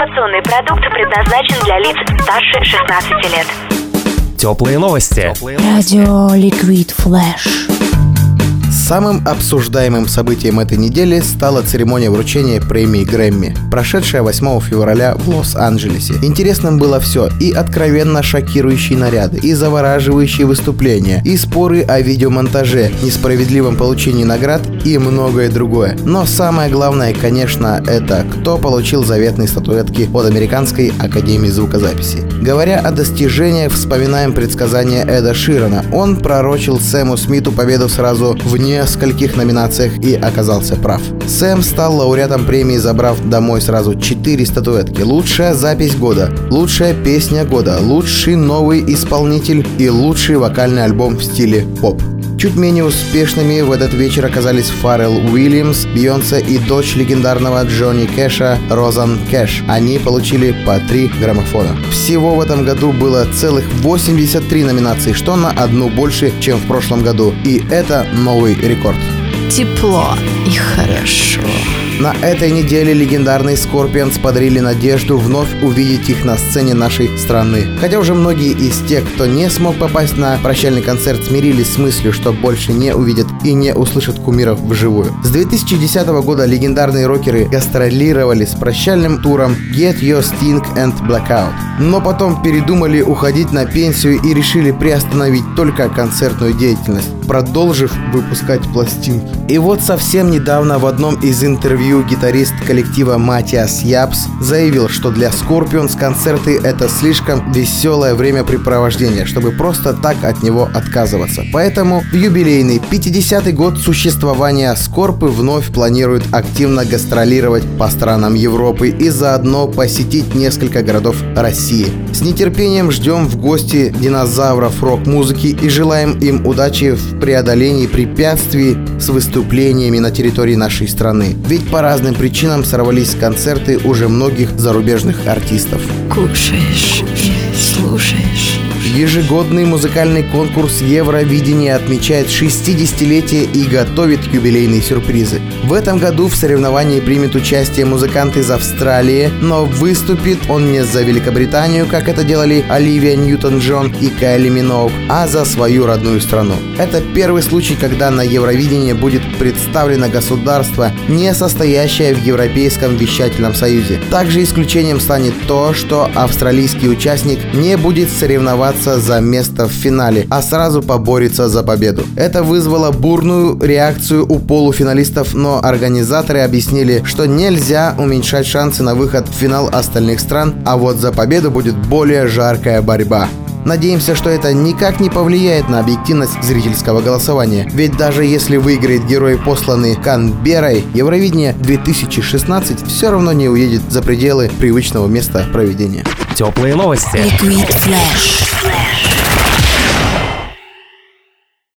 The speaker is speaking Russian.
Информационный продукт предназначен для лиц старше 16 лет. Теплые новости. Радио Liquid Flash. Самым обсуждаемым событием этой недели стала церемония вручения премии Грэмми, прошедшая 8 февраля в Лос-Анджелесе. Интересным было все, и откровенно шокирующие наряды, и завораживающие выступления, и споры о видеомонтаже, несправедливом получении наград и многое другое. Но самое главное, конечно, это кто получил заветные статуэтки от Американской Академии Звукозаписи. Говоря о достижениях, вспоминаем предсказания Эда Ширана. Он пророчил Сэму Смиту победу сразу в нескольких номинациях и оказался прав. Сэм стал лауреатом премии, забрав домой сразу 4 статуэтки. Лучшая запись года, лучшая песня года, лучший новый исполнитель и лучший вокальный альбом в стиле поп. Чуть менее успешными в этот вечер оказались Фаррелл Уильямс, Бейонсе и дочь легендарного Джонни Кэша Розан Кэш. Они получили по три граммофона. Всего в этом году было целых 83 номинаций, что на одну больше, чем в прошлом году. И это новый рекорд. Тепло и хорошо. На этой неделе легендарные Скорпионс подарили надежду вновь увидеть их на сцене нашей страны. Хотя уже многие из тех, кто не смог попасть на прощальный концерт, смирились с мыслью, что больше не увидят и не услышат кумиров вживую. С 2010 года легендарные рокеры гастролировали с прощальным туром Get Your Sting and Blackout. Но потом передумали уходить на пенсию и решили приостановить только концертную деятельность, продолжив выпускать пластинки. И вот совсем недавно в одном из интервью гитарист коллектива Маттиас Ябс заявил, что для Scorpions концерты это слишком веселое времяпрепровождение, чтобы просто так от него отказываться. Поэтому в юбилейный 50-й год существования Скорпы вновь планируют активно гастролировать по странам Европы и заодно посетить несколько городов России. С нетерпением ждем в гости динозавров рок-музыки и желаем им удачи в преодолении препятствий с выступлениями на территории нашей страны. Ведь по разным причинам сорвались концерты уже многих зарубежных артистов. Кушаешь и слушаешь. Ежегодный музыкальный конкурс Евровидения отмечает 60-летие и готовит юбилейные сюрпризы. В этом году в соревновании примет участие музыкант из Австралии, но выступит он не за Великобританию, как это делали Оливия Ньютон-Джон и Кайли Миноуг, а за свою родную страну. Это первый случай, когда на Евровидении будет представлено государство, не состоящее в Европейском вещательном союзе. Также исключением станет то, что австралийский участник не будет соревноваться за место в финале, а сразу поборется за победу. Это вызвало бурную реакцию у полуфиналистов, но организаторы объяснили, что нельзя уменьшать шансы на выход в финал остальных стран, а вот за победу будет более жаркая борьба. Надеемся, что это никак не повлияет на объективность зрительского голосования. Ведь даже если выиграет герой, посланный Канберой, Евровидение 2016 все равно не уедет за пределы привычного места проведения. Теплые новости. Ликвид Флэш.